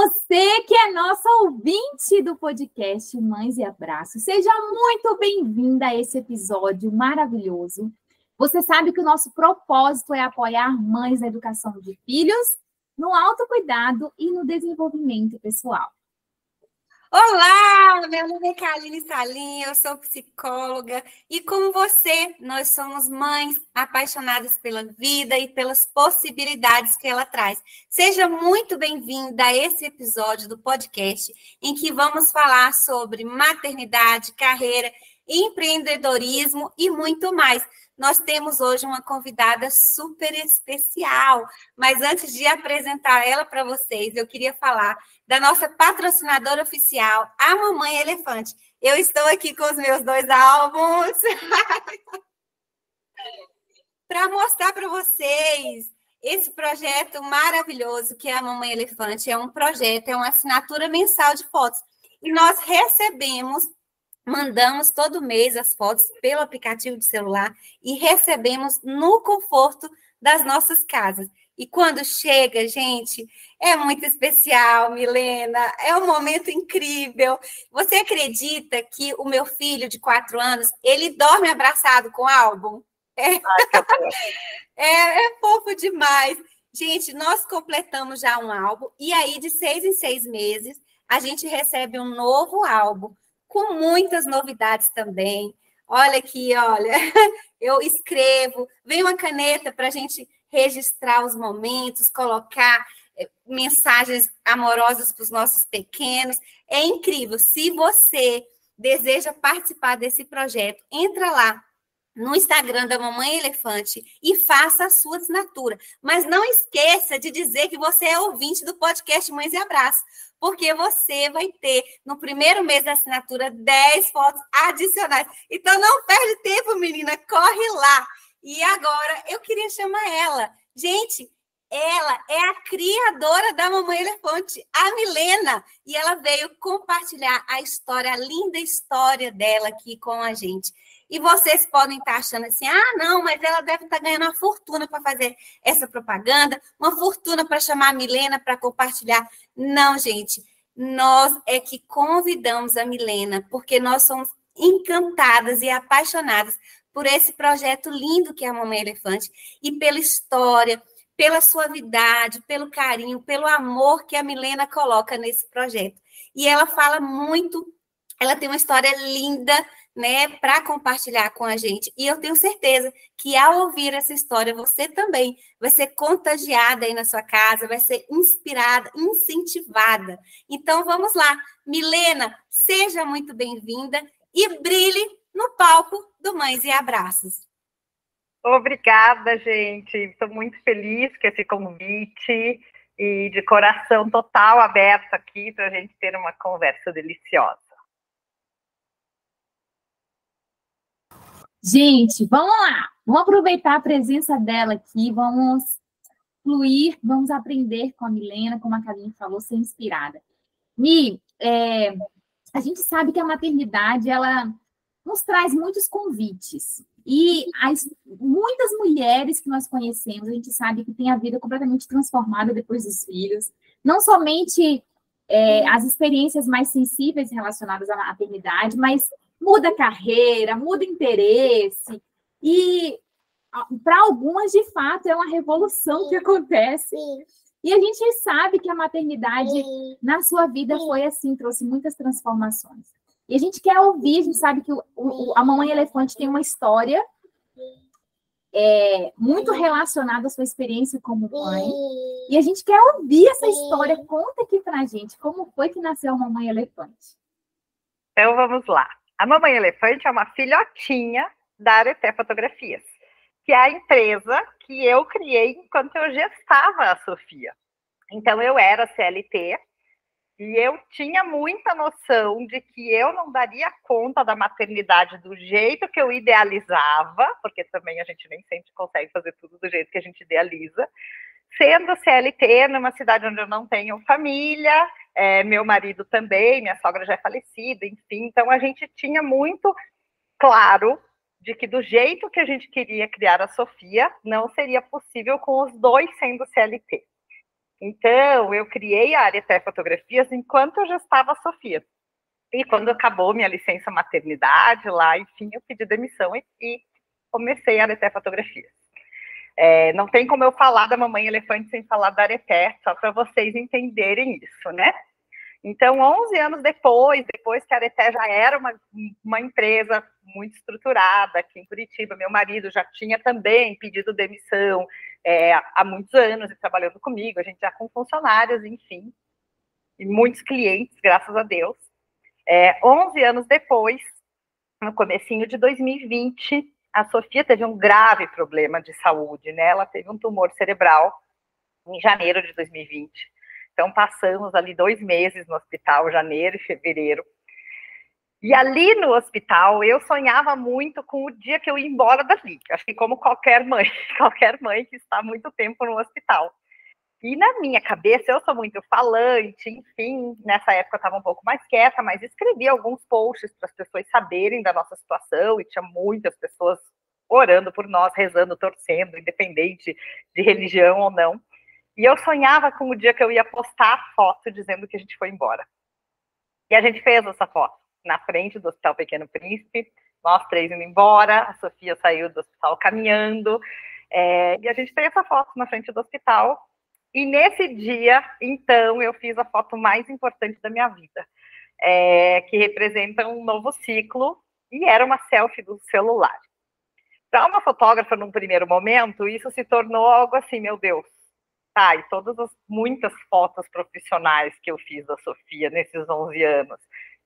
você que é nossa ouvinte do podcast Mães e Abraços, seja muito bem-vinda a esse episódio maravilhoso. Você sabe que o nosso propósito é apoiar mães na educação de filhos, no autocuidado e no desenvolvimento pessoal. Olá, meu nome é Kaline Salim, eu sou psicóloga e como você, nós somos mães apaixonadas pela vida e pelas possibilidades que ela traz. Seja muito bem-vinda a esse episódio do podcast em que vamos falar sobre maternidade, carreira, empreendedorismo e muito mais. Nós temos hoje uma convidada super especial, mas antes de apresentar ela para vocês, eu queria falar da nossa patrocinadora oficial, a Mamãe Elefante. Eu estou aqui com os meus dois álbuns para mostrar para vocês esse projeto maravilhoso que é a Mamãe Elefante. É um projeto, é uma assinatura mensal de fotos. E nós recebemos, mandamos todo mês as fotos pelo aplicativo de celular e recebemos no conforto das nossas casas. E quando chega, gente, é muito especial, Milena. É um momento incrível. Você acredita que o meu filho de quatro anos ele dorme abraçado com o álbum? É, é, é fofo demais. Gente, nós completamos já um álbum e aí de seis em seis meses a gente recebe um novo álbum com muitas novidades também. Olha aqui, olha, eu escrevo, vem uma caneta para a gente registrar os momentos, colocar eh, mensagens amorosas para os nossos pequenos. É incrível. Se você deseja participar desse projeto, entra lá no Instagram da Mamãe Elefante e faça a sua assinatura. Mas não esqueça de dizer que você é ouvinte do podcast Mães e Abraços, porque você vai ter, no primeiro mês da assinatura, 10 fotos adicionais. Então não perde tempo, menina, corre lá. E agora eu queria chamar ela. Gente, ela é a criadora da Mamãe Elefante, a Milena, e ela veio compartilhar a história, a linda história dela aqui com a gente. E vocês podem estar achando assim: ah, não, mas ela deve estar ganhando uma fortuna para fazer essa propaganda, uma fortuna para chamar a Milena para compartilhar. Não, gente, nós é que convidamos a Milena, porque nós somos encantadas e apaixonadas por esse projeto lindo que é a Mamãe Elefante e pela história, pela suavidade, pelo carinho, pelo amor que a Milena coloca nesse projeto. E ela fala muito, ela tem uma história linda, né, para compartilhar com a gente. E eu tenho certeza que ao ouvir essa história, você também vai ser contagiada aí na sua casa, vai ser inspirada, incentivada. Então vamos lá, Milena, seja muito bem-vinda e brilhe no palco do Mães e Abraços. Obrigada, gente. Estou muito feliz com esse convite e de coração total aberto aqui para a gente ter uma conversa deliciosa. Gente, vamos lá. Vamos aproveitar a presença dela aqui, vamos fluir, vamos aprender com a Milena, como a Kaline falou, ser inspirada. Mi, é, a gente sabe que a maternidade, ela nos traz muitos convites. E as, muitas mulheres que nós conhecemos, a gente sabe que tem a vida completamente transformada depois dos filhos. Não somente é, as experiências mais sensíveis relacionadas à maternidade, mas muda a carreira, muda interesse. E para algumas, de fato, é uma revolução que acontece. E a gente sabe que a maternidade na sua vida foi assim, trouxe muitas transformações. E a gente quer ouvir, a gente sabe que o, o, a Mamãe Elefante tem uma história é, muito relacionada à sua experiência como mãe. E a gente quer ouvir essa história. Conta aqui pra gente como foi que nasceu a Mamãe Elefante. Então vamos lá. A Mamãe Elefante é uma filhotinha da Areté Fotografias, que é a empresa que eu criei enquanto eu gestava a Sofia. Então eu era CLT, e eu tinha muita noção de que eu não daria conta da maternidade do jeito que eu idealizava, porque também a gente nem sempre consegue fazer tudo do jeito que a gente idealiza. Sendo CLT numa cidade onde eu não tenho família, é, meu marido também, minha sogra já é falecida, enfim. Então a gente tinha muito claro de que do jeito que a gente queria criar a Sofia, não seria possível com os dois sendo CLT. Então, eu criei a Areté Fotografias enquanto eu já estava a Sofia. E quando acabou minha licença maternidade lá, enfim, eu pedi demissão e, e comecei a Areté Fotografias. É, não tem como eu falar da Mamãe Elefante sem falar da Areté, só para vocês entenderem isso, né? Então, 11 anos depois, depois que a Areté já era uma, uma empresa muito estruturada aqui em Curitiba, meu marido já tinha também pedido demissão é, há muitos anos e trabalhando comigo, a gente já com funcionários, enfim, e muitos clientes, graças a Deus. É, 11 anos depois, no comecinho de 2020, a Sofia teve um grave problema de saúde, né? Ela teve um tumor cerebral em janeiro de 2020. Então, passamos ali dois meses no hospital, janeiro e fevereiro. E ali no hospital, eu sonhava muito com o dia que eu ia embora dali. Acho que como qualquer mãe, qualquer mãe que está muito tempo no hospital. E na minha cabeça, eu sou muito falante, enfim, nessa época eu estava um pouco mais quieta, mas escrevi alguns posts para as pessoas saberem da nossa situação, e tinha muitas pessoas orando por nós, rezando, torcendo, independente de religião ou não. E eu sonhava com o dia que eu ia postar a foto dizendo que a gente foi embora. E a gente fez essa foto na frente do Hospital Pequeno Príncipe, nós três indo embora, a Sofia saiu do hospital caminhando, é, e a gente fez essa foto na frente do hospital, e nesse dia, então, eu fiz a foto mais importante da minha vida, é, que representa um novo ciclo, e era uma selfie do celular. Para uma fotógrafa, num primeiro momento, isso se tornou algo assim, meu Deus. Tá, e todas as muitas fotos profissionais que eu fiz da Sofia nesses 11 anos,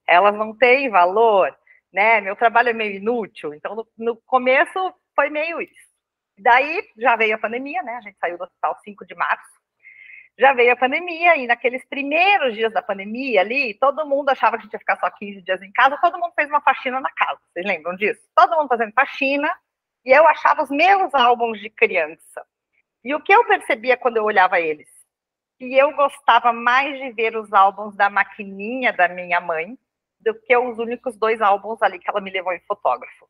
elas não têm valor, né? Meu trabalho é meio inútil, então no, no começo foi meio isso. Daí já veio a pandemia, né? A gente saiu do hospital 5 de março, já veio a pandemia, e naqueles primeiros dias da pandemia ali, todo mundo achava que a gente ia ficar só 15 dias em casa, todo mundo fez uma faxina na casa, vocês lembram disso? Todo mundo fazendo faxina, e eu achava os meus álbuns de criança. E o que eu percebia quando eu olhava eles? Que eu gostava mais de ver os álbuns da maquininha da minha mãe do que os únicos dois álbuns ali que ela me levou em fotógrafo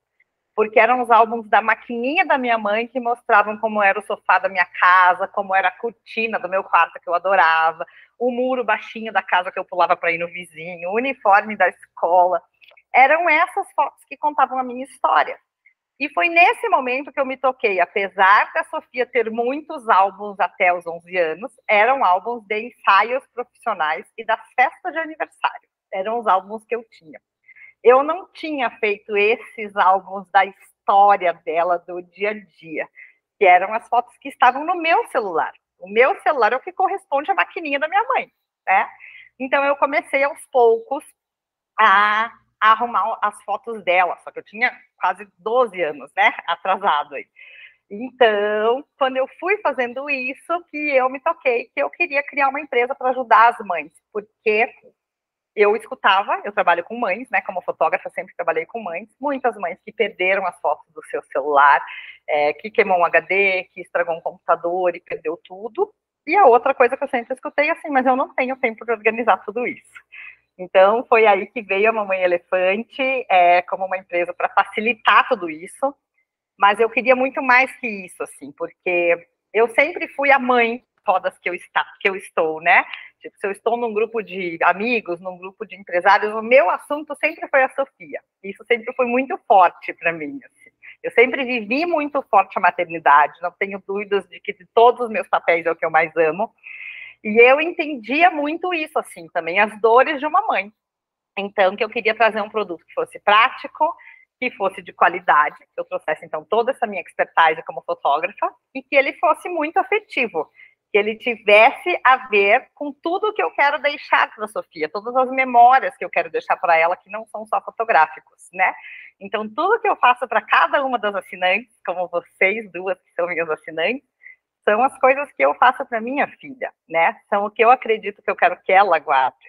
porque eram os álbuns da maquininha da minha mãe que mostravam como era o sofá da minha casa, como era a cortina do meu quarto que eu adorava, o muro baixinho da casa que eu pulava para ir no vizinho, o uniforme da escola. Eram essas fotos que contavam a minha história. E foi nesse momento que eu me toquei, apesar da Sofia ter muitos álbuns até os 11 anos, eram álbuns de ensaios profissionais e das festas de aniversário. Eram os álbuns que eu tinha eu não tinha feito esses álbuns da história dela, do dia a dia, que eram as fotos que estavam no meu celular. O meu celular é o que corresponde à maquininha da minha mãe, né? Então eu comecei aos poucos a, arrumar as fotos dela, só que eu tinha quase 12 anos, né? Atrasado aí. Então, quando eu fui fazendo isso, que eu me toquei que eu queria criar uma empresa para ajudar as mães, porque eu escutava, eu trabalho com mães, né, como fotógrafa, sempre trabalhei com mães, muitas mães que perderam as fotos do seu celular, é, que queimou um HD, que estragou um computador e perdeu tudo. E a outra coisa que eu sempre escutei assim, mas eu não tenho tempo de organizar tudo isso. Então, foi aí que veio a Mamãe Elefante é, como uma empresa para facilitar tudo isso, mas eu queria muito mais que isso, assim, porque eu sempre fui a mãe todas que eu, está, que eu estou, né? Tipo, se eu estou num grupo de amigos, num grupo de empresários, o meu assunto sempre foi a Sofia. Isso sempre foi muito forte para mim. Assim. Eu sempre vivi muito forte a maternidade, não tenho dúvidas de que de todos os meus papéis é o que eu mais amo. E eu entendia muito isso, assim, também, as dores de uma mãe. Então, que eu queria trazer um produto que fosse prático, que fosse de qualidade, que eu trouxesse, então, toda essa minha expertise como fotógrafa, e que ele fosse muito afetivo que ele tivesse a ver com tudo que eu quero deixar para a Sofia, todas as memórias que eu quero deixar para ela, que não são só fotográficos, né? Então, tudo que eu faço para cada uma das assinantes, como vocês duas que são minhas assinantes, são as coisas que eu faço para minha filha, né? São o que eu acredito que eu quero que ela guarde.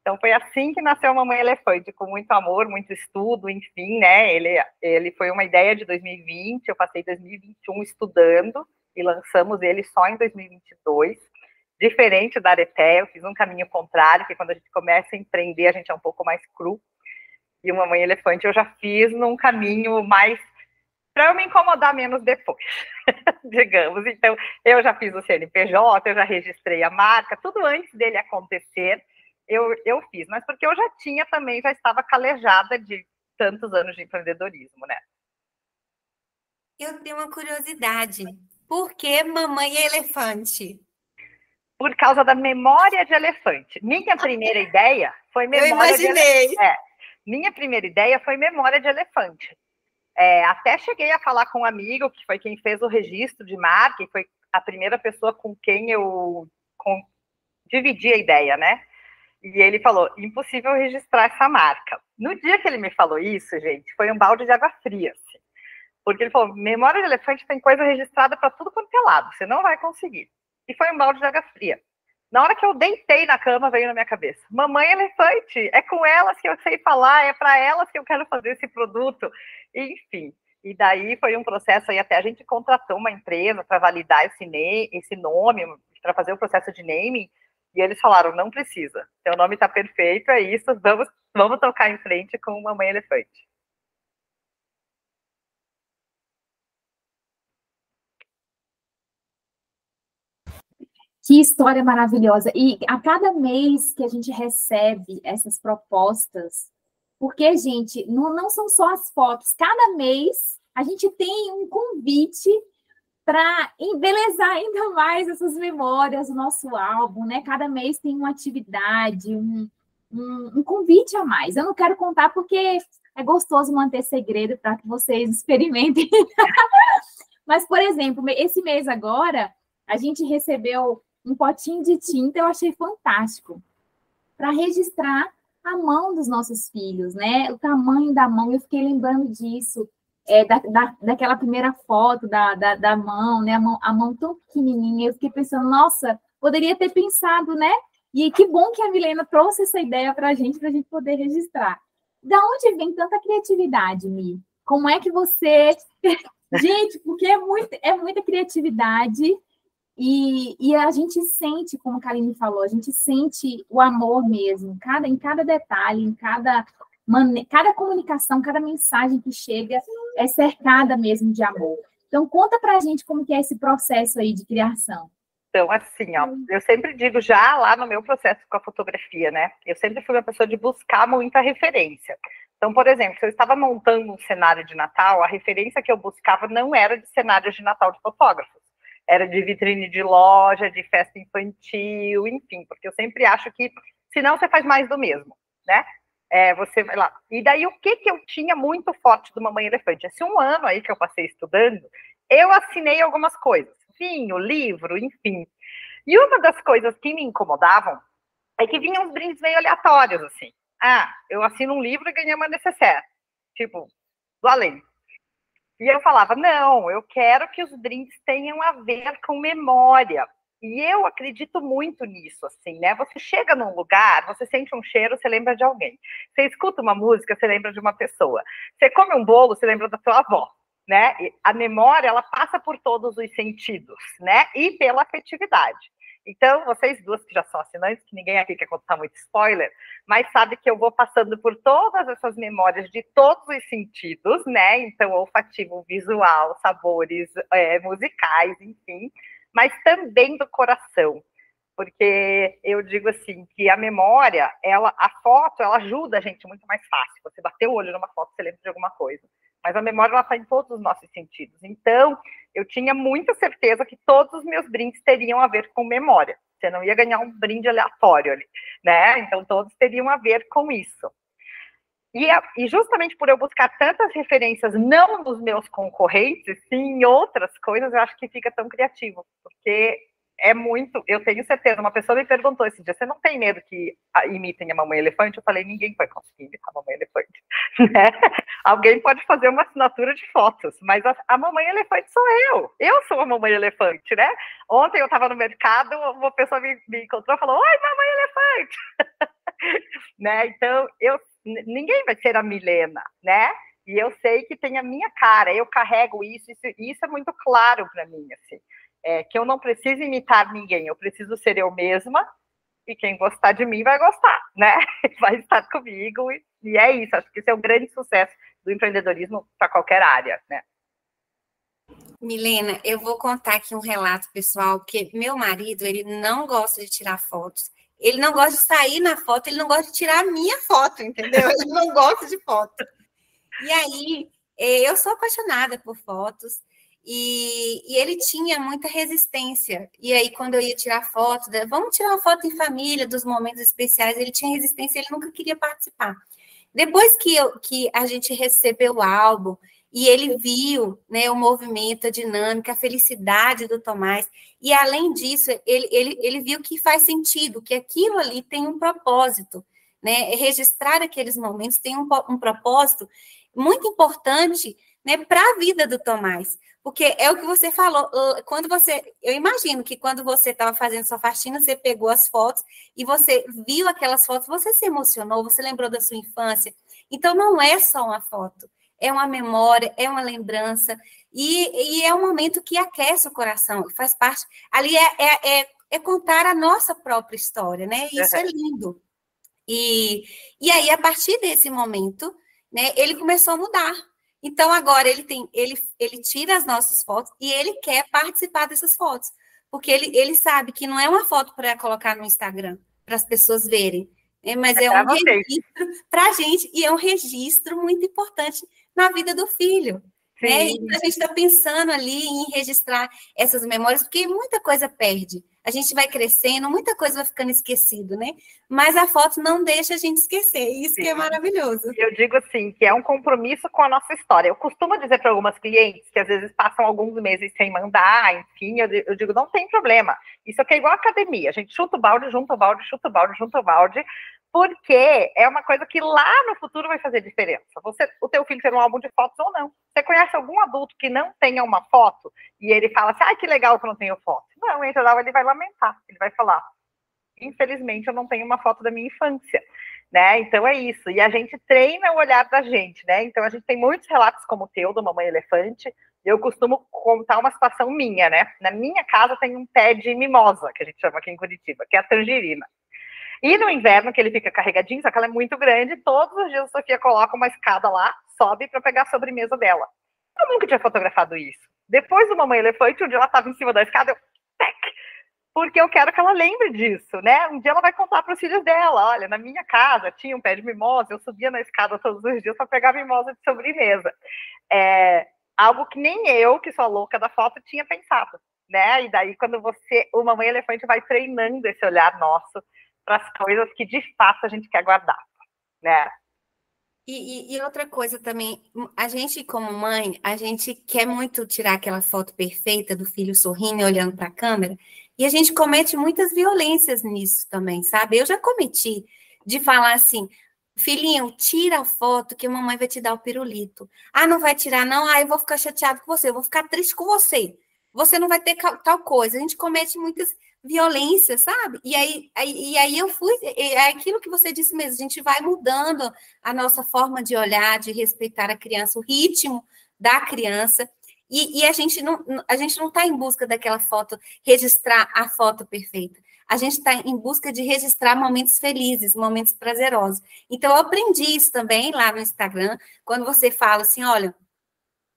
Então, foi assim que nasceu Mamãe Elefante, com muito amor, muito estudo, enfim, né? Ele, ele foi uma ideia de 2020, eu passei 2021 estudando, e lançamos ele só em 2022. Diferente da Areté, eu fiz um caminho contrário, que quando a gente começa a empreender, a gente é um pouco mais cru. E uma mãe elefante eu já fiz num caminho mais para eu me incomodar menos depois, digamos. Então, eu já fiz o CNPJ, eu já registrei a marca, tudo antes dele acontecer, eu, eu fiz, mas porque eu já tinha também, já estava calejada de tantos anos de empreendedorismo, né? Eu tenho uma curiosidade. Por que mamãe é elefante? Por causa da memória de elefante. Minha primeira ideia foi memória eu imaginei. de elefante. É, minha primeira ideia foi memória de elefante. É, até cheguei a falar com um amigo, que foi quem fez o registro de marca, e foi a primeira pessoa com quem eu com, dividi a ideia, né? E ele falou: impossível registrar essa marca. No dia que ele me falou isso, gente, foi um balde de água fria. Assim, porque ele falou: memória de elefante tem coisa registrada para tudo quanto é lado, você não vai conseguir. E foi um balde de água fria. Na hora que eu deitei na cama, veio na minha cabeça: Mamãe Elefante, é com elas que eu sei falar, é para elas que eu quero fazer esse produto. Enfim. E daí foi um processo aí, até a gente contratou uma empresa para validar esse, esse nome, para fazer o processo de naming, e eles falaram: não precisa, seu nome está perfeito, é isso, vamos, vamos tocar em frente com Mamãe Elefante. Que história maravilhosa. E a cada mês que a gente recebe essas propostas, porque, gente, não, não são só as fotos, cada mês a gente tem um convite para embelezar ainda mais essas memórias, o nosso álbum, né? Cada mês tem uma atividade, um, um, um convite a mais. Eu não quero contar porque é gostoso manter segredo para que vocês experimentem. Mas, por exemplo, esse mês agora, a gente recebeu um potinho de tinta, eu achei fantástico, para registrar a mão dos nossos filhos, né? O tamanho da mão, eu fiquei lembrando disso, é, da, da, daquela primeira foto da, da, da mão, né? A mão, a mão tão pequenininha, eu fiquei pensando, nossa, poderia ter pensado, né? E que bom que a Milena trouxe essa ideia para a gente, para a gente poder registrar. Da onde vem tanta criatividade, Mi? Como é que você. gente, porque é, muito, é muita criatividade e, e a gente sente, como a Karine falou, a gente sente o amor mesmo, cada, em cada detalhe, em cada, mane cada comunicação, cada mensagem que chega é cercada mesmo de amor. Então, conta para a gente como que é esse processo aí de criação. Então, assim, ó, eu sempre digo já lá no meu processo com a fotografia, né? Eu sempre fui uma pessoa de buscar muita referência. Então, por exemplo, se eu estava montando um cenário de Natal, a referência que eu buscava não era de cenários de Natal de fotógrafos era de vitrine de loja, de festa infantil, enfim, porque eu sempre acho que senão você faz mais do mesmo, né? É, você vai lá. E daí o que que eu tinha muito forte do Mamãe Elefante? Esse um ano aí que eu passei estudando, eu assinei algumas coisas, vinho, livro, enfim. E uma das coisas que me incomodavam é que vinham uns brindes meio aleatórios, assim. Ah, eu assino um livro e ganhei uma necessaire. Tipo, do além. E eu falava: não, eu quero que os drinks tenham a ver com memória. E eu acredito muito nisso, assim, né? Você chega num lugar, você sente um cheiro, você lembra de alguém. Você escuta uma música, você lembra de uma pessoa. Você come um bolo, você lembra da sua avó, né? E a memória, ela passa por todos os sentidos, né? E pela afetividade. Então, vocês duas que já são assinantes, que ninguém aqui quer contar muito spoiler, mas sabe que eu vou passando por todas essas memórias de todos os sentidos, né? Então, olfativo, visual, sabores, é, musicais, enfim, mas também do coração. Porque eu digo assim que a memória, ela, a foto, ela ajuda a gente muito mais fácil. Você bater o olho numa foto, você lembra de alguma coisa mas a memória ela está em todos os nossos sentidos. Então, eu tinha muita certeza que todos os meus brindes teriam a ver com memória. Você não ia ganhar um brinde aleatório ali, né? Então, todos teriam a ver com isso. E, e justamente por eu buscar tantas referências, não nos meus concorrentes, sim em outras coisas, eu acho que fica tão criativo, porque é muito, eu tenho certeza. Uma pessoa me perguntou esse dia: você não tem medo que imitem a mamãe elefante? Eu falei: ninguém vai conseguir imitar a mamãe elefante. Né? Alguém pode fazer uma assinatura de fotos, mas a, a, mamãe elefante sou eu. Eu sou a mamãe elefante, né? Ontem eu estava no mercado, uma pessoa me, me encontrou e falou: Oi, mamãe elefante! né? Então, eu, ninguém vai ser a Milena, né? E eu sei que tem a minha cara, eu carrego isso, isso, isso é muito claro para mim, assim é, que eu não preciso imitar ninguém, eu preciso ser eu mesma, e quem gostar de mim vai gostar, né? Vai estar comigo, e, e é isso, acho que esse é o grande sucesso do empreendedorismo para qualquer área, né? Milena, eu vou contar aqui um relato pessoal, que meu marido, ele não gosta de tirar fotos. Ele não gosta de sair na foto, ele não gosta de tirar a minha foto, entendeu? Ele não gosta de foto. E aí, é, eu sou apaixonada por fotos, e, e, ele tinha muita resistência. E aí, quando eu ia tirar foto, vamos tirar uma foto em família dos momentos especiais, ele tinha resistência, ele nunca queria participar. Depois que, eu, que a gente recebeu o álbum e ele viu né, o movimento, a dinâmica, a felicidade do Tomás, e além disso, ele, ele, ele viu que faz sentido, que aquilo ali tem um propósito, né? Registrar aqueles momentos tem um, um propósito muito importante né, para a vida do Tomás. Porque é o que você falou, quando você, eu imagino que quando você estava fazendo sua faxina, você pegou as fotos e você viu aquelas fotos, você se emocionou, você lembrou da sua infância. Então não é só uma foto, é uma memória, é uma lembrança e, e é um momento que aquece o coração, faz parte. Ali é, é, é, é contar a nossa própria história, né? Isso é lindo. E, e aí, a partir desse momento, né, ele começou a mudar então, agora ele tem, ele, ele tira as nossas fotos e ele quer participar dessas fotos. Porque ele, ele sabe que não é uma foto para colocar no Instagram, para as pessoas verem, né? mas é, é um registro para a gente, e é um registro muito importante na vida do filho. Né? Então, a gente está pensando ali em registrar essas memórias, porque muita coisa perde a gente vai crescendo, muita coisa vai ficando esquecido, né? Mas a foto não deixa a gente esquecer, isso Sim. que é maravilhoso. Eu digo assim, que é um compromisso com a nossa história. Eu costumo dizer para algumas clientes que às vezes passam alguns meses sem mandar, enfim, eu, eu digo, não tem problema. Isso aqui é igual academia, a gente chuta o balde, junta o balde, chuta o balde, junta o balde, porque é uma coisa que lá no futuro vai fazer diferença. Você, o teu filho ter um álbum de fotos ou não. Você conhece algum adulto que não tenha uma foto e ele fala assim, ai, que legal que eu não tenho foto. Não, em ele vai lamentar, ele vai falar, infelizmente eu não tenho uma foto da minha infância, né? Então é isso. E a gente treina o olhar da gente, né? Então a gente tem muitos relatos como o teu, do Mamãe Elefante. Eu costumo contar uma situação minha, né? Na minha casa tem um pé de mimosa, que a gente chama aqui em Curitiba, que é a tangerina. E no inverno, que ele fica carregadinho, só que ela é muito grande, todos os dias a Sofia coloca uma escada lá, sobe para pegar a sobremesa dela. Eu nunca tinha fotografado isso. Depois do Mamãe Elefante, um dia ela estava em cima da escada, eu, tec, porque eu quero que ela lembre disso, né? Um dia ela vai contar para os filhos dela, olha, na minha casa tinha um pé de mimosa, eu subia na escada todos os dias para pegar mimosa de sobremesa. É, algo que nem eu, que sou louca da foto, tinha pensado, né? E daí, quando você, o Mamãe Elefante vai treinando esse olhar nosso para as coisas que de fato a gente quer guardar, né? E, e, e, outra coisa também, a gente como mãe, a gente quer muito tirar aquela foto perfeita do filho sorrindo olhando para a câmera, e a gente comete muitas violências nisso também, sabe? Eu já cometi de falar assim, filhinho, tira a foto que a mamãe vai te dar o pirulito. Ah, não vai tirar não? Ah, eu vou ficar chateado com você, eu vou ficar triste com você. Você não vai ter tal coisa. A gente comete muitas violência, sabe? E aí, aí, e aí eu fui, é aquilo que você disse mesmo, a gente vai mudando a nossa forma de olhar, de respeitar a criança, o ritmo da criança, e, e a gente não a gente não está em busca daquela foto, registrar a foto perfeita. A gente está em busca de registrar momentos felizes, momentos prazerosos. Então, eu aprendi isso também lá no Instagram, quando você fala assim: olha,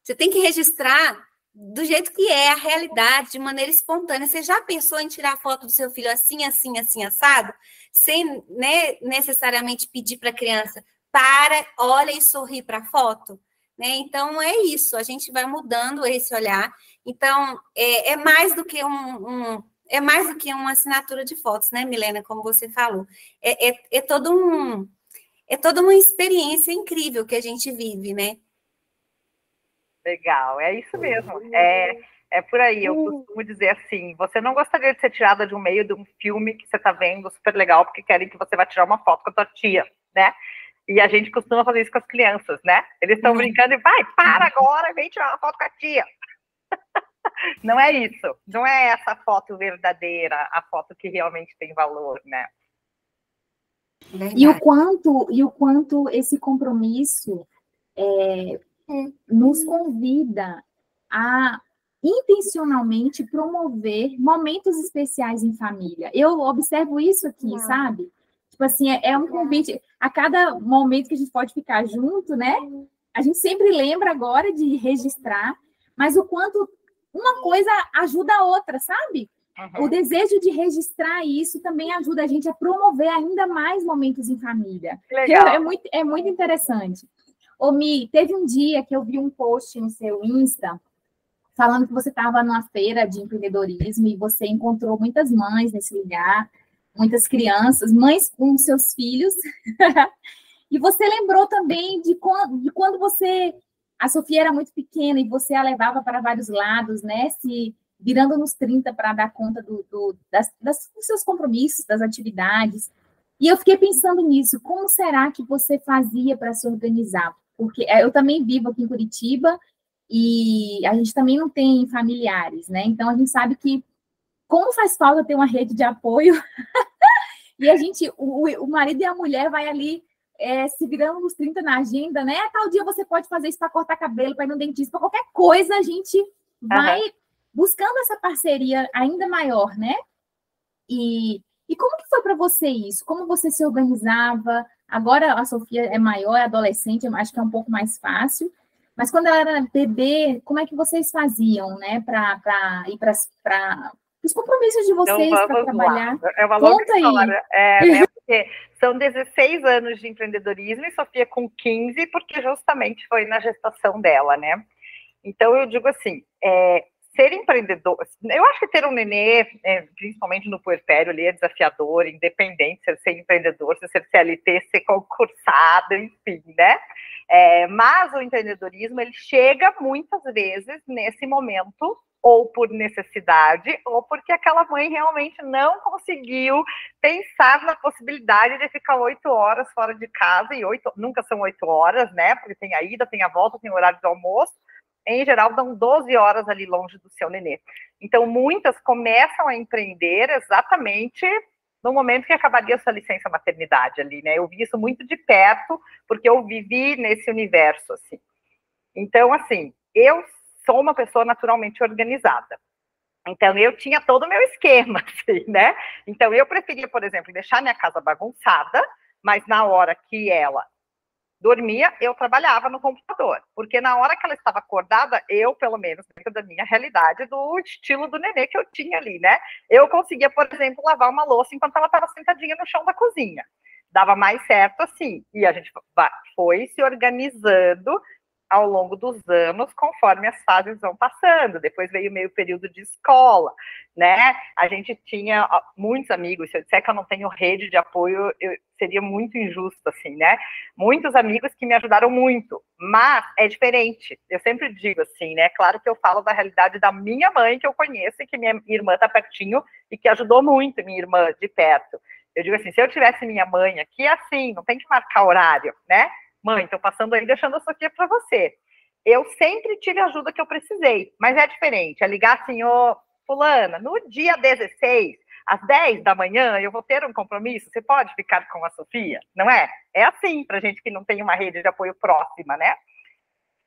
você tem que registrar do jeito que é a realidade, de maneira espontânea. Você já pensou em tirar foto do seu filho assim, assim, assim, assado? Sem né, necessariamente pedir para a criança, para, olha e sorri para a foto? Né? Então, é isso, a gente vai mudando esse olhar. Então, é, é mais do que um, um, é mais do que uma assinatura de fotos, né, Milena, como você falou. É, é, é todo um é toda uma experiência incrível que a gente vive, né? Legal, é isso mesmo. É, é por aí. Eu costumo dizer assim: você não gostaria de ser tirada de um meio de um filme que você está vendo super legal, porque querem que você vá tirar uma foto com a tua tia, né? E a gente costuma fazer isso com as crianças, né? Eles estão uhum. brincando e vai, para agora, vem tirar uma foto com a tia. não é isso. Não é essa foto verdadeira, a foto que realmente tem valor, né? E o quanto e o quanto esse compromisso é, nos convida a intencionalmente promover momentos especiais em família. Eu observo isso aqui, Não. sabe? Tipo assim, é, é um convite. A cada momento que a gente pode ficar junto, né? A gente sempre lembra agora de registrar, mas o quanto uma coisa ajuda a outra, sabe? Uhum. O desejo de registrar isso também ajuda a gente a promover ainda mais momentos em família. Legal. É, muito, é muito interessante. Ô, Mi, teve um dia que eu vi um post no seu Insta falando que você estava numa feira de empreendedorismo e você encontrou muitas mães nesse lugar, muitas crianças, mães com seus filhos. e você lembrou também de quando, de quando você. A Sofia era muito pequena e você a levava para vários lados, né? Se virando nos 30 para dar conta do, do das, das, dos seus compromissos, das atividades. E eu fiquei pensando nisso, como será que você fazia para se organizar? Porque é, eu também vivo aqui em Curitiba e a gente também não tem familiares, né? Então a gente sabe que como faz falta ter uma rede de apoio e a gente, o, o marido e a mulher vai ali é, se virando nos 30 na agenda, né? Tal dia você pode fazer isso para cortar cabelo, para ir no dentista, para qualquer coisa, a gente vai uhum buscando essa parceria ainda maior, né? E, e como que foi para você isso? Como você se organizava? Agora a Sofia é maior, é adolescente, acho que é um pouco mais fácil. Mas quando ela era bebê, como é que vocês faziam, né, para ir para os compromissos de vocês então, para trabalhar? Lá. É uma longa Conta história. Aí. É, né, porque são 16 anos de empreendedorismo e Sofia com 15, porque justamente foi na gestação dela, né? Então eu digo assim, é, ser empreendedor, eu acho que ter um nenê, é, principalmente no puerpério, ali é desafiador, independente se ser empreendedor, se ser CLT, ser concursado, enfim, né? É, mas o empreendedorismo, ele chega muitas vezes nesse momento, ou por necessidade, ou porque aquela mãe realmente não conseguiu pensar na possibilidade de ficar oito horas fora de casa, e oito, nunca são oito horas, né? Porque tem a ida, tem a volta, tem o horário do almoço, em geral, dão 12 horas ali longe do seu nenê. Então, muitas começam a empreender exatamente no momento que acabaria sua licença maternidade ali, né? Eu vi isso muito de perto, porque eu vivi nesse universo, assim. Então, assim, eu sou uma pessoa naturalmente organizada. Então, eu tinha todo o meu esquema, assim, né? Então, eu preferia, por exemplo, deixar minha casa bagunçada, mas na hora que ela dormia, eu trabalhava no computador, porque na hora que ela estava acordada, eu, pelo menos, dentro da minha realidade, do estilo do nenê que eu tinha ali, né? Eu conseguia, por exemplo, lavar uma louça enquanto ela estava sentadinha no chão da cozinha. Dava mais certo assim. E a gente foi se organizando ao longo dos anos, conforme as fases vão passando. Depois veio meio período de escola, né? A gente tinha muitos amigos. Se eu disser que eu não tenho rede de apoio, eu, seria muito injusto, assim, né? Muitos amigos que me ajudaram muito, mas é diferente. Eu sempre digo assim, né? Claro que eu falo da realidade da minha mãe, que eu conheço, e que minha irmã tá pertinho e que ajudou muito minha irmã de perto. Eu digo assim, se eu tivesse minha mãe aqui, assim, não tem que marcar horário, né? Mãe, estou passando aí deixando isso aqui para você. Eu sempre tive a ajuda que eu precisei, mas é diferente. É ligar assim, ô, fulana, no dia 16, às 10 da manhã, eu vou ter um compromisso, você pode ficar com a Sofia? Não é? É assim, para gente que não tem uma rede de apoio próxima, né?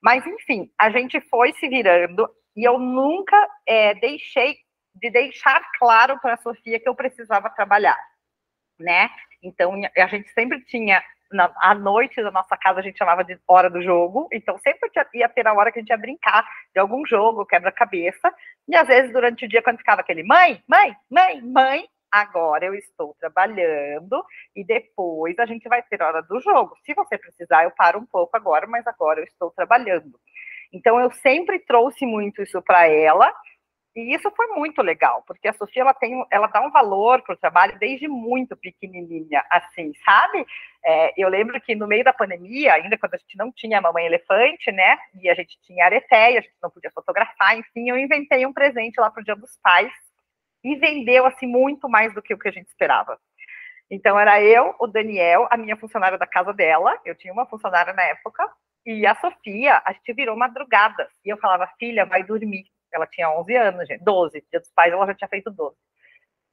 Mas, enfim, a gente foi se virando e eu nunca é, deixei de deixar claro para a Sofia que eu precisava trabalhar, né? Então, a gente sempre tinha na, à noite da nossa casa a gente chamava de hora do jogo, então sempre ia ter a hora que a gente ia brincar de algum jogo, quebra-cabeça, e às vezes durante o dia, quando ficava aquele mãe, mãe, mãe, mãe, agora eu estou trabalhando e depois a gente vai ter hora do jogo. Se você precisar, eu paro um pouco agora, mas agora eu estou trabalhando. Então eu sempre trouxe muito isso para ela e isso foi muito legal, porque a Sofia ela tem, ela dá um valor para o trabalho desde muito pequenininha, assim, sabe? É, eu lembro que no meio da pandemia, ainda quando a gente não tinha a mamãe elefante, né? E a gente tinha aretéia, a gente não podia fotografar, enfim, eu inventei um presente lá para o Dia dos Pais e vendeu assim muito mais do que o que a gente esperava. Então era eu, o Daniel, a minha funcionária da casa dela, eu tinha uma funcionária na época, e a Sofia, a gente virou madrugada. E eu falava, filha, vai dormir ela tinha 11 anos, gente, 12. Dia dos pais ela já tinha feito 12.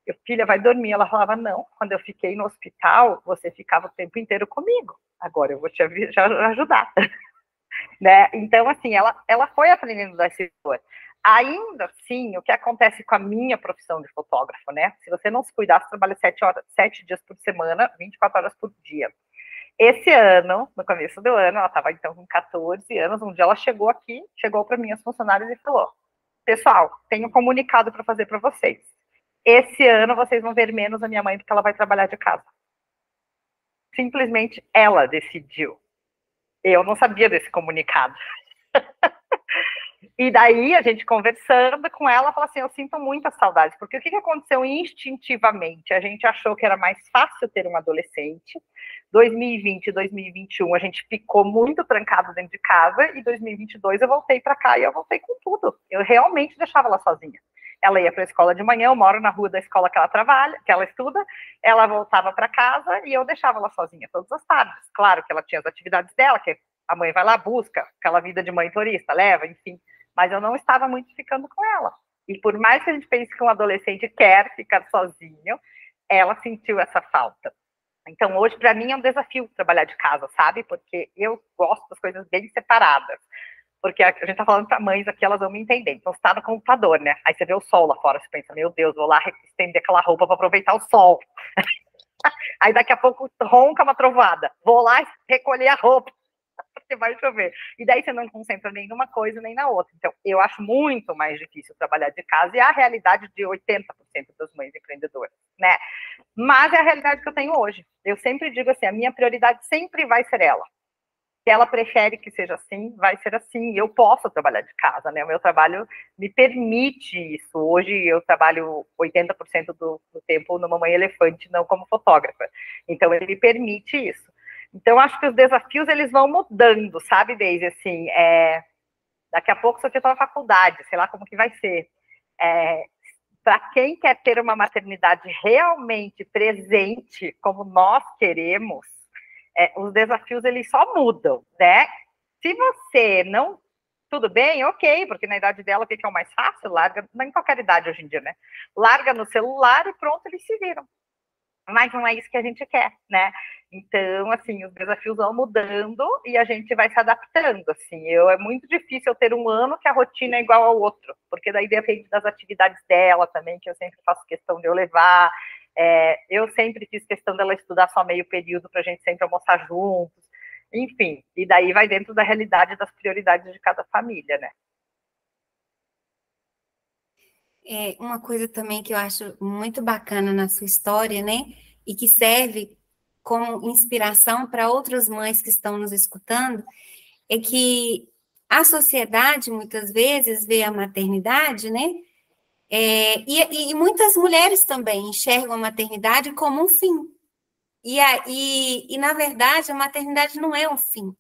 Eu, filha, vai dormir. Ela falava, não, quando eu fiquei no hospital, você ficava o tempo inteiro comigo. Agora eu vou te ajudar. né? Então, assim, ela, ela foi aprendendo das situações. Ainda assim, o que acontece com a minha profissão de fotógrafo, né? Se você não se cuidar, você trabalha sete, horas, sete dias por semana, 24 horas por dia. Esse ano, no começo do ano, ela estava então com 14 anos, um dia ela chegou aqui, chegou para minhas funcionárias e falou: pessoal, tenho um comunicado para fazer para vocês. Esse ano vocês vão ver menos a minha mãe porque ela vai trabalhar de casa. Simplesmente ela decidiu. Eu não sabia desse comunicado. E daí a gente conversando com ela, fala assim: eu sinto muita saudade, porque o que, que aconteceu instintivamente? A gente achou que era mais fácil ter um adolescente. 2020 e 2021 a gente ficou muito trancado dentro de casa, e 2022 eu voltei para cá e eu voltei com tudo. Eu realmente deixava ela sozinha. Ela ia para a escola de manhã, eu moro na rua da escola que ela trabalha, que ela estuda, ela voltava para casa e eu deixava ela sozinha todas as tardes. Claro que ela tinha as atividades dela, que a mãe vai lá, busca, aquela vida de mãe turista, leva, enfim mas eu não estava muito ficando com ela. E por mais que a gente pense que um adolescente quer ficar sozinho, ela sentiu essa falta. Então, hoje, para mim, é um desafio trabalhar de casa, sabe? Porque eu gosto das coisas bem separadas. Porque a gente está falando para mães aqui, elas vão me entender. Então, você está no computador, né? Aí você vê o sol lá fora, você pensa, meu Deus, vou lá estender aquela roupa para aproveitar o sol. Aí daqui a pouco ronca uma trovada. Vou lá recolher a roupa porque vai chover. E daí você não concentra nem numa coisa nem na outra. Então, eu acho muito mais difícil trabalhar de casa e é a realidade de 80% das mães empreendedoras, né? Mas é a realidade que eu tenho hoje. Eu sempre digo assim, a minha prioridade sempre vai ser ela. Se ela prefere que seja assim, vai ser assim. Eu posso trabalhar de casa, né? O meu trabalho me permite isso. Hoje eu trabalho 80% do, do tempo no Mamãe Elefante, não como fotógrafa. Então ele me permite isso. Então, acho que os desafios eles vão mudando, sabe, Deise? Assim, é, daqui a pouco, você está na faculdade, sei lá como que vai ser. É, Para quem quer ter uma maternidade realmente presente, como nós queremos, é, os desafios eles só mudam, né? Se você não tudo bem, ok, porque na idade dela o que é o mais fácil? Larga, em qualquer idade hoje em dia, né? Larga no celular e pronto, eles se viram mas não é isso que a gente quer, né? Então, assim, os desafios vão mudando e a gente vai se adaptando, assim. Eu, é muito difícil eu ter um ano que a rotina é igual ao outro, porque daí depende das atividades dela também, que eu sempre faço questão de eu levar. É, eu sempre fiz questão dela estudar só meio período para a gente sempre almoçar juntos. Enfim, e daí vai dentro da realidade das prioridades de cada família, né? É, uma coisa também que eu acho muito bacana na sua história, né? E que serve como inspiração para outras mães que estão nos escutando, é que a sociedade muitas vezes vê a maternidade, né? É, e, e, muitas mulheres também enxergam a maternidade como um fim. E, a, e, e, na verdade, a maternidade não é um fim.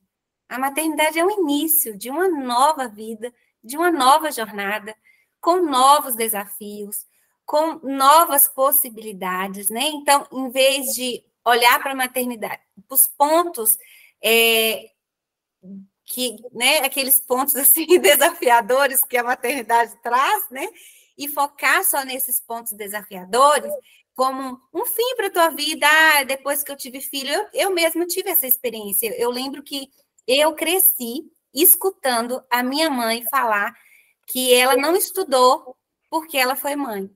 A maternidade é o início de uma nova vida, de uma nova jornada, com novos desafios, com novas possibilidades, né? Então, em vez de olhar para a maternidade, os pontos é, que, né, aqueles pontos assim desafiadores que a maternidade traz, né? E focar só nesses pontos desafiadores como um fim para a tua vida. Ah, depois que eu tive filho, eu, eu mesma tive essa experiência. Eu lembro que eu cresci escutando a minha mãe falar que ela não estudou porque ela foi mãe.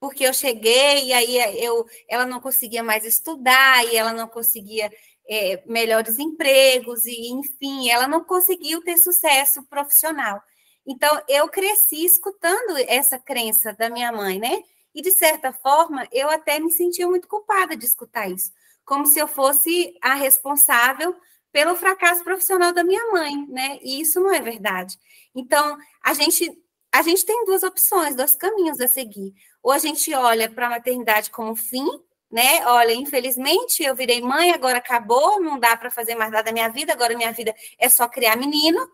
Porque eu cheguei e aí eu, ela não conseguia mais estudar e ela não conseguia é, melhores empregos e, enfim, ela não conseguiu ter sucesso profissional. Então, eu cresci escutando essa crença da minha mãe, né? E, de certa forma, eu até me sentia muito culpada de escutar isso, como se eu fosse a responsável pelo fracasso profissional da minha mãe, né? E isso não é verdade. Então, a gente a gente tem duas opções, dois caminhos a seguir. Ou a gente olha para a maternidade como fim, né? Olha, infelizmente eu virei mãe, agora acabou, não dá para fazer mais nada da minha vida, agora minha vida é só criar menino.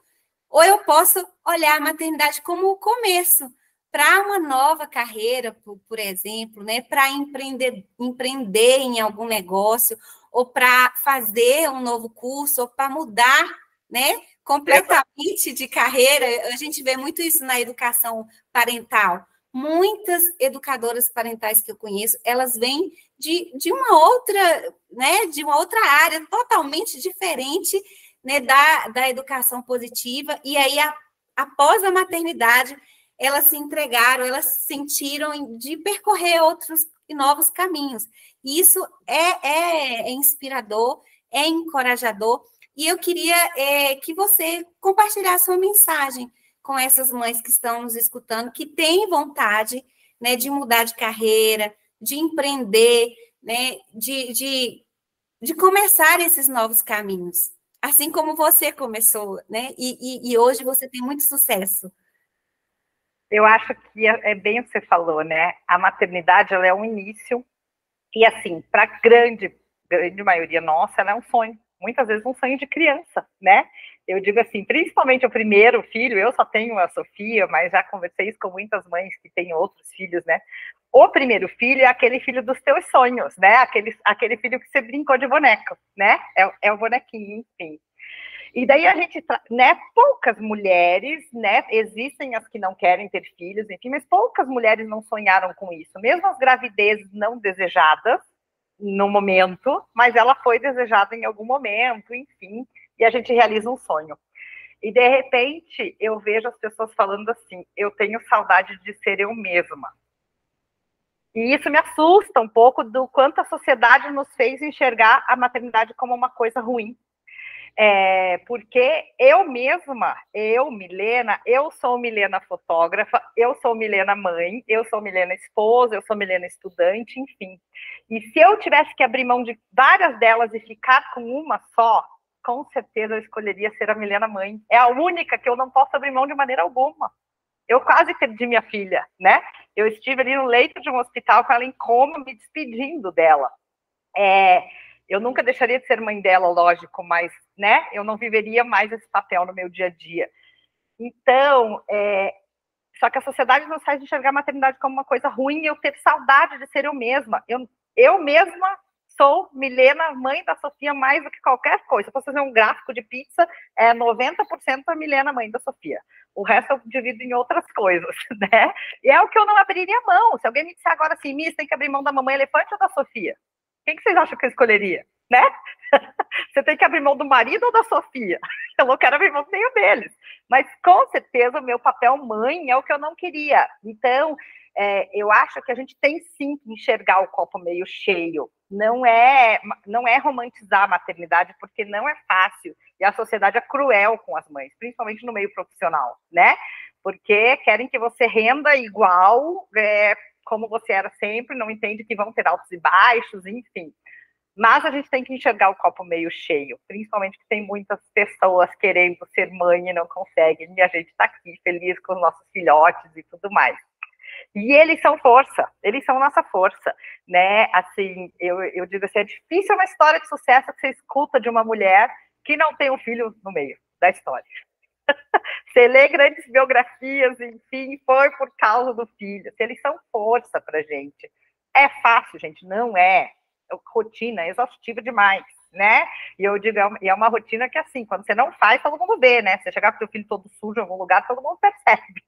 Ou eu posso olhar a maternidade como o começo para uma nova carreira, por, por exemplo, né? Para empreender, empreender em algum negócio, ou para fazer um novo curso, ou para mudar, né? Completamente de carreira. A gente vê muito isso na educação parental. Muitas educadoras parentais que eu conheço, elas vêm de, de uma outra, né? De uma outra área totalmente diferente né, da, da educação positiva, e aí, a, após a maternidade, elas se entregaram, elas sentiram de percorrer outros e novos caminhos. E isso é, é, é inspirador, é encorajador. E eu queria é, que você compartilhasse uma mensagem com essas mães que estão nos escutando, que têm vontade né, de mudar de carreira, de empreender, né, de, de, de começar esses novos caminhos. Assim como você começou, né? E, e, e hoje você tem muito sucesso. Eu acho que é, é bem o que você falou, né? A maternidade ela é um início e assim, para grande grande maioria nossa, ela é um sonho. Muitas vezes um sonho de criança, né? Eu digo assim, principalmente o primeiro filho, eu só tenho a Sofia, mas já conversei isso com muitas mães que têm outros filhos, né? O primeiro filho é aquele filho dos teus sonhos, né? Aquele, aquele filho que você brincou de boneco, né? É, é o bonequinho, enfim. E daí a gente, né, poucas mulheres, né, existem as que não querem ter filhos, enfim, mas poucas mulheres não sonharam com isso. Mesmo as gravidezes não desejadas no momento, mas ela foi desejada em algum momento, enfim, e a gente realiza um sonho. E de repente eu vejo as pessoas falando assim: eu tenho saudade de ser eu mesma. E isso me assusta um pouco do quanto a sociedade nos fez enxergar a maternidade como uma coisa ruim. É, porque eu mesma, eu, Milena, eu sou Milena fotógrafa, eu sou Milena mãe, eu sou Milena esposa, eu sou Milena estudante, enfim. E se eu tivesse que abrir mão de várias delas e ficar com uma só, com certeza eu escolheria ser a Milena mãe. É a única que eu não posso abrir mão de maneira alguma. Eu quase perdi minha filha, né? Eu estive ali no leito de um hospital com ela em coma, me despedindo dela. É, eu nunca deixaria de ser mãe dela, lógico, mas, né? Eu não viveria mais esse papel no meu dia a dia. Então, é, só que a sociedade nos faz enxergar a maternidade como uma coisa ruim e eu ter saudade de ser eu mesma. Eu, eu mesma sou Milena, mãe da Sofia, mais do que qualquer coisa. Se eu fazer um gráfico de pizza, é 90% a Milena, mãe da Sofia. O resto eu divido em outras coisas, né? E é o que eu não abriria mão. Se alguém me disser agora assim, Miss, tem que abrir mão da mamãe elefante ou da Sofia? Quem que vocês acham que eu escolheria? Né? Você tem que abrir mão do marido ou da Sofia? Eu não quero abrir mão de nenhum deles. Mas com certeza o meu papel mãe é o que eu não queria. Então, é, eu acho que a gente tem sim que enxergar o copo meio cheio. Não é, não é romantizar a maternidade, porque não é fácil. E a sociedade é cruel com as mães, principalmente no meio profissional, né? Porque querem que você renda igual é, como você era sempre, não entende que vão ter altos e baixos, enfim. Mas a gente tem que enxergar o copo meio cheio, principalmente que tem muitas pessoas querendo ser mãe e não conseguem, e a gente está aqui feliz com os nossos filhotes e tudo mais. E eles são força, eles são nossa força, né? Assim, eu, eu digo assim, é difícil uma história de sucesso que você escuta de uma mulher que não tem um filho no meio da história. você lê grandes biografias, enfim, foi por causa do filho. Eles são força para gente. É fácil, gente, não é. é rotina exaustiva demais, né? E eu digo, é, é uma rotina que, assim, quando você não faz, todo mundo vê, né? Você chegar com o seu filho todo sujo em algum lugar, todo mundo percebe.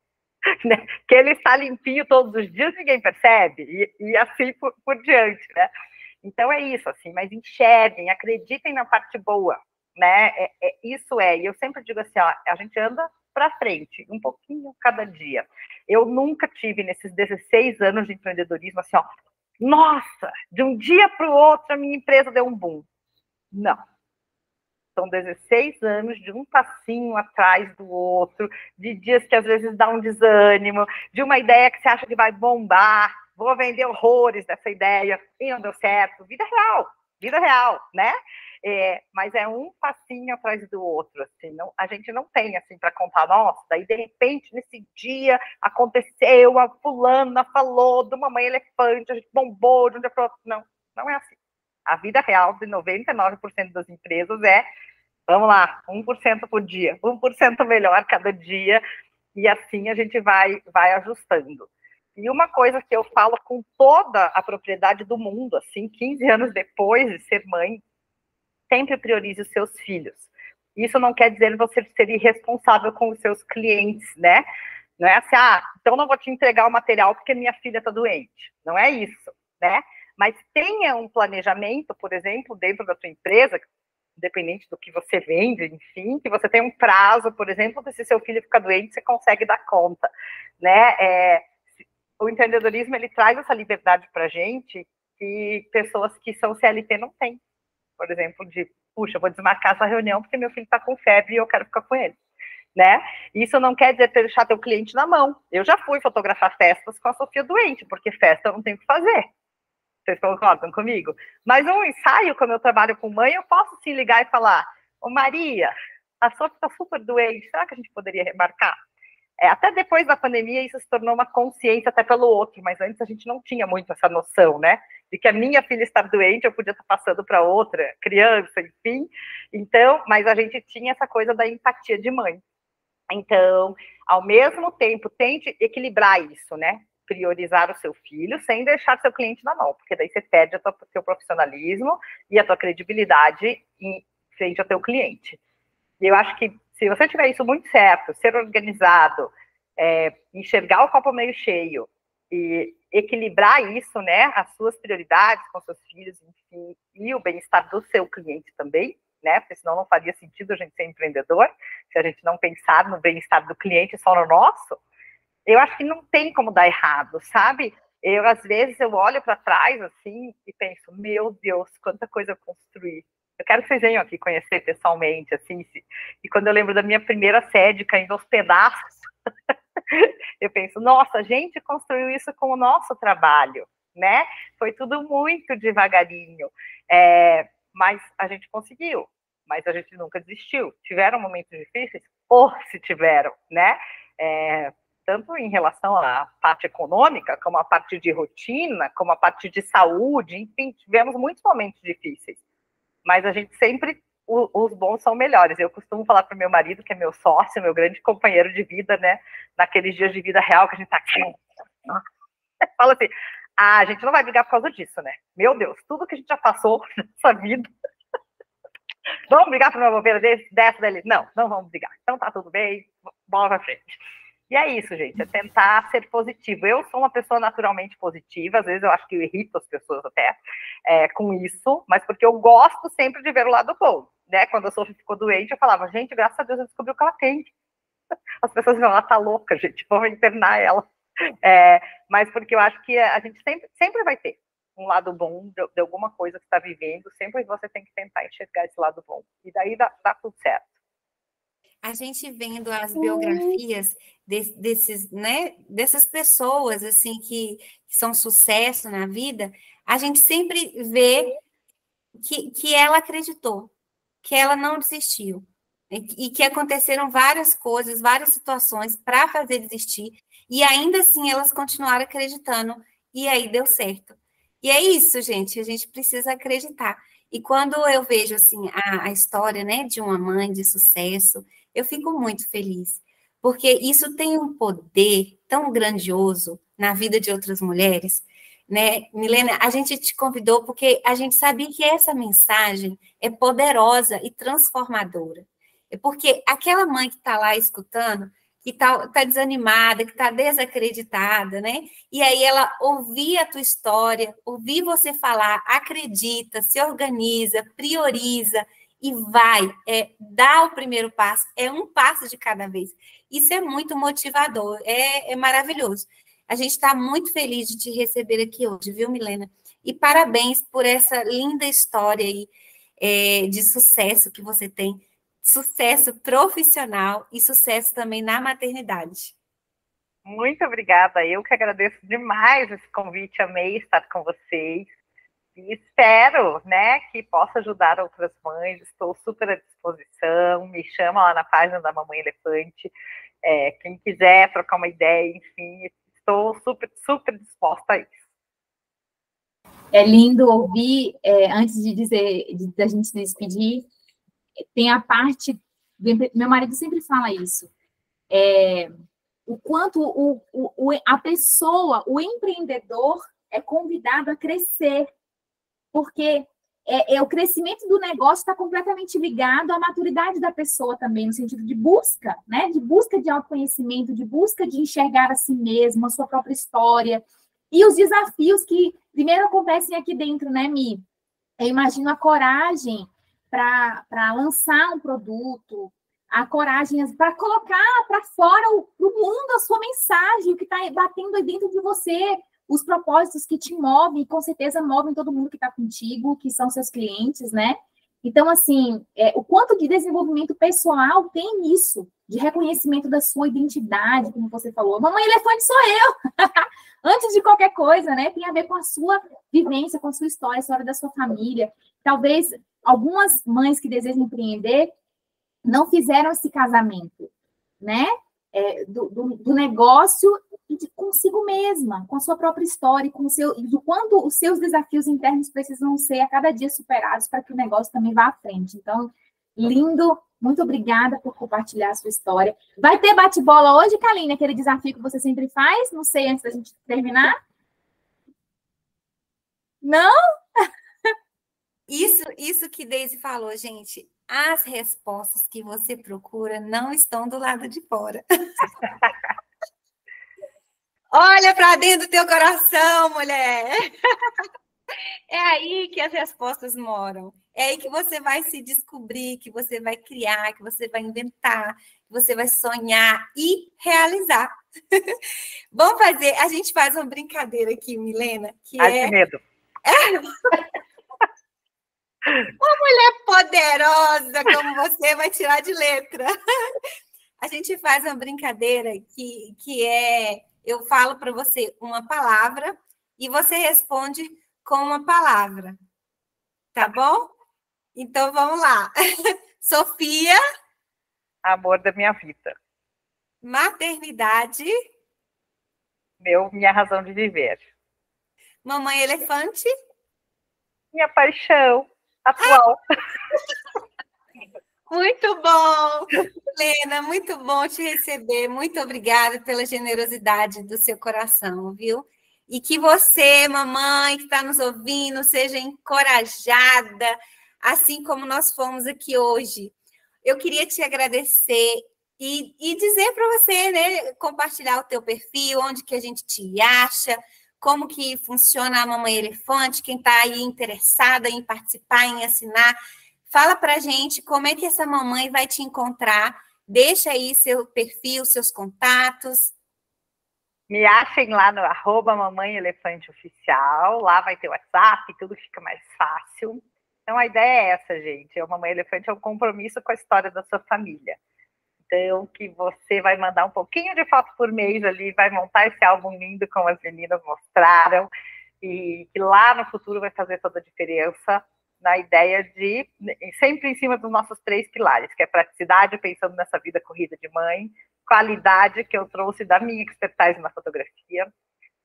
Né? Que ele está limpinho todos os dias, ninguém percebe, e, e assim por, por diante, né? Então é isso, assim, mas enxerguem, acreditem na parte boa, né? É, é, isso é, e eu sempre digo assim, ó, a gente anda para frente, um pouquinho cada dia. Eu nunca tive nesses 16 anos de empreendedorismo assim, ó, nossa, de um dia para o outro a minha empresa deu um boom. Não. São 16 anos de um passinho atrás do outro, de dias que às vezes dá um desânimo, de uma ideia que você acha que vai bombar, vou vender horrores dessa ideia, e não deu certo. Vida real, vida real, né? É, mas é um passinho atrás do outro, assim, não, a gente não tem, assim, para contar, nossa, daí de repente, nesse dia, aconteceu, a fulana falou do mamãe elefante, a gente bombou de um dia para outro, não, não é assim. A vida real de 99% das empresas é, vamos lá, 1% por dia, 1% melhor cada dia, e assim a gente vai, vai ajustando. E uma coisa que eu falo com toda a propriedade do mundo, assim, 15 anos depois de ser mãe, sempre priorize os seus filhos. Isso não quer dizer você ser irresponsável com os seus clientes, né? Não é assim, ah, então não vou te entregar o material porque minha filha está doente. Não é isso, né? Mas tenha um planejamento, por exemplo, dentro da sua empresa, independente do que você vende, enfim, que você tem um prazo, por exemplo, que se seu filho ficar doente, você consegue dar conta, né? É, o empreendedorismo, ele traz essa liberdade para gente que pessoas que são CLT não têm por exemplo, de, puxa, vou desmarcar essa reunião porque meu filho está com febre e eu quero ficar com ele. né? Isso não quer dizer deixar teu cliente na mão. Eu já fui fotografar festas com a Sofia doente, porque festa eu não tenho o que fazer. Vocês concordam comigo? Mas um ensaio, quando eu trabalho com mãe, eu posso sim ligar e falar: Ô Maria, a Sofia está super doente, será que a gente poderia remarcar? É, até depois da pandemia, isso se tornou uma consciência até pelo outro, mas antes a gente não tinha muito essa noção, né? De que a minha filha estar doente, eu podia estar passando para outra criança, enfim. Então, mas a gente tinha essa coisa da empatia de mãe. Então, ao mesmo tempo, tente equilibrar isso, né? Priorizar o seu filho sem deixar seu cliente na mão, porque daí você perde o seu profissionalismo e a tua credibilidade em frente ao teu cliente. E eu acho que se você tiver isso muito certo, ser organizado, é, enxergar o copo meio cheio e equilibrar isso, né, as suas prioridades com seus filhos, enfim, e o bem-estar do seu cliente também, né, porque senão não faria sentido a gente ser empreendedor, se a gente não pensar no bem-estar do cliente só no nosso, eu acho que não tem como dar errado, sabe? Eu, às vezes, eu olho para trás, assim, e penso, meu Deus, quanta coisa eu construí, eu quero que vocês venham aqui conhecer pessoalmente, assim, e quando eu lembro da minha primeira sede caindo aos pedaços, eu penso, nossa, a gente construiu isso com o nosso trabalho, né? Foi tudo muito devagarinho, é, mas a gente conseguiu, mas a gente nunca desistiu. Tiveram momentos difíceis? Ou se tiveram, né? É, tanto em relação à parte econômica, como a parte de rotina, como a parte de saúde, enfim, tivemos muitos momentos difíceis mas a gente sempre os bons são melhores. Eu costumo falar para o meu marido, que é meu sócio, meu grande companheiro de vida, né? Naqueles dias de vida real que a gente tá aqui. Fala assim: ah, a gente não vai brigar por causa disso, né? Meu Deus, tudo que a gente já passou nessa vida. vamos brigar por uma bobeira dessa dele? Não, não vamos brigar. Então tá tudo bem, bola pra frente. E é isso, gente, é tentar ser positivo. Eu sou uma pessoa naturalmente positiva, às vezes eu acho que eu irrito as pessoas até é, com isso, mas porque eu gosto sempre de ver o lado bom. Né? Quando a Sophie ficou doente, eu falava, gente, graças a Deus eu descobri o que ela tem. As pessoas falam, ela tá louca, gente, vamos internar ela. É, mas porque eu acho que a gente sempre, sempre vai ter um lado bom de, de alguma coisa que está vivendo, sempre você tem que tentar enxergar esse lado bom. E daí dá, dá tudo certo a gente vendo as biografias de, desses, né, dessas pessoas assim que, que, são sucesso na vida, a gente sempre vê que, que ela acreditou, que ela não desistiu e, e que aconteceram várias coisas, várias situações para fazer desistir e ainda assim elas continuaram acreditando e aí deu certo. E é isso, gente, a gente precisa acreditar. E quando eu vejo assim a, a história, né, de uma mãe de sucesso, eu fico muito feliz, porque isso tem um poder tão grandioso na vida de outras mulheres, né? Milena, a gente te convidou porque a gente sabia que essa mensagem é poderosa e transformadora. É porque aquela mãe que está lá escutando, que está tá desanimada, que está desacreditada, né? E aí ela ouvir a tua história, ouvir você falar, acredita, se organiza, prioriza, e vai, é, dá o primeiro passo, é um passo de cada vez. Isso é muito motivador, é, é maravilhoso. A gente está muito feliz de te receber aqui hoje, viu, Milena? E parabéns por essa linda história aí é, de sucesso que você tem, sucesso profissional e sucesso também na maternidade. Muito obrigada, eu que agradeço demais esse convite, amei estar com vocês. Espero, né, que possa ajudar outras mães. Estou super à disposição. Me chama lá na página da Mamãe Elefante. É, quem quiser trocar uma ideia, enfim, estou super, super disposta a isso. É lindo ouvir, é, antes de dizer, de, de a gente se despedir, tem a parte, meu marido sempre fala isso, é, o quanto o, o, a pessoa, o empreendedor, é convidado a crescer, porque é, é, o crescimento do negócio está completamente ligado à maturidade da pessoa também, no sentido de busca, né? De busca de autoconhecimento, de busca de enxergar a si mesmo, a sua própria história. E os desafios que primeiro acontecem aqui dentro, né, Mi? Eu imagino a coragem para lançar um produto, a coragem para colocar para fora o, mundo a sua mensagem, o que está batendo aí dentro de você, os propósitos que te movem, com certeza movem todo mundo que está contigo, que são seus clientes, né? Então, assim, é, o quanto de desenvolvimento pessoal tem nisso, de reconhecimento da sua identidade, como você falou. Mamãe elefante sou eu! Antes de qualquer coisa, né? Tem a ver com a sua vivência, com a sua história, a história da sua família. Talvez algumas mães que desejam empreender não fizeram esse casamento, né? É, do, do, do, negócio e de consigo mesma, com a sua própria história, com o seu, do quanto os seus desafios internos precisam ser a cada dia superados para que o negócio também vá à frente. Então, lindo, muito obrigada por compartilhar a sua história. Vai ter bate-bola hoje, Kaline, aquele desafio que você sempre faz? Não sei, antes da gente terminar. Não? Isso, isso que Deise falou, gente. As respostas que você procura não estão do lado de fora. Olha para dentro do teu coração, mulher. É aí que as respostas moram. É aí que você vai se descobrir, que você vai criar, que você vai inventar, que você vai sonhar e realizar. Vamos fazer, a gente faz uma brincadeira aqui, Milena, que Ai, é... que medo. É... Uma mulher poderosa como você vai tirar de letra. A gente faz uma brincadeira que, que é: eu falo para você uma palavra e você responde com uma palavra. Tá bom? Então vamos lá. Sofia. Amor da minha vida. Maternidade. Meu, minha razão de viver. Mamãe elefante. Minha paixão atual. Muito bom, Helena, muito bom te receber. Muito obrigada pela generosidade do seu coração, viu? E que você, mamãe, que está nos ouvindo, seja encorajada, assim como nós fomos aqui hoje. Eu queria te agradecer e, e dizer para você, né, compartilhar o teu perfil, onde que a gente te acha, como que funciona a Mamãe Elefante, quem está aí interessada em participar, em assinar, fala para gente como é que essa mamãe vai te encontrar, deixa aí seu perfil, seus contatos. Me achem lá no arroba Mamãe Elefante Oficial, lá vai ter WhatsApp, tudo fica mais fácil. Então a ideia é essa, gente, a Mamãe Elefante é um compromisso com a história da sua família. Então, que você vai mandar um pouquinho de foto por mês ali, vai montar esse álbum lindo como as meninas mostraram, e que lá no futuro vai fazer toda a diferença na ideia de, sempre em cima dos nossos três pilares, que é praticidade, pensando nessa vida corrida de mãe, qualidade, que eu trouxe da minha expertise na fotografia,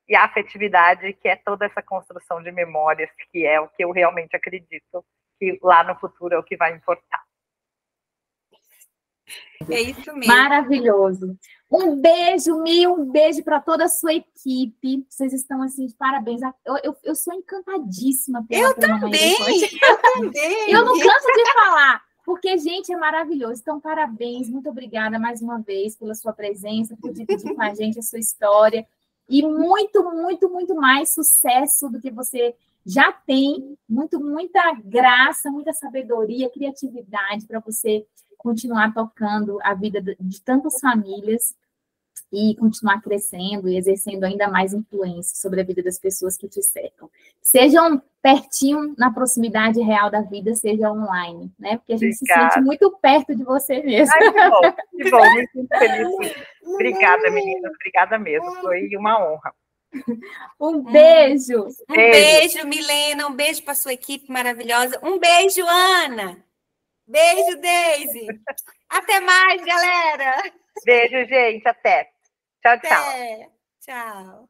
e a afetividade, que é toda essa construção de memórias, que é o que eu realmente acredito que lá no futuro é o que vai importar. É isso mesmo. Maravilhoso. Um beijo, Mil, um beijo para toda a sua equipe. Vocês estão assim de parabéns. Eu, eu, eu sou encantadíssima pela Eu também. Eu também. Eu não canso de falar. Porque, gente, é maravilhoso. Então, parabéns, muito obrigada mais uma vez pela sua presença, por dividir com a gente a sua história. E muito, muito, muito mais sucesso do que você já tem. Muito, muita graça, muita sabedoria, criatividade para você continuar tocando a vida de tantas famílias e continuar crescendo e exercendo ainda mais influência sobre a vida das pessoas que te cercam. Sejam pertinho na proximidade real da vida, seja online, né? Porque a gente Obrigada. se sente muito perto de você mesmo. Ai, que bom, que bom, muito feliz. Obrigada, meninas, obrigada mesmo, foi uma honra. Um beijo. Um beijo, Milena, um beijo para sua equipe maravilhosa. Um beijo, Ana. Beijo, Daisy. Até mais, galera. Beijo, gente. Até. Tchau, tchau. Até. Tchau.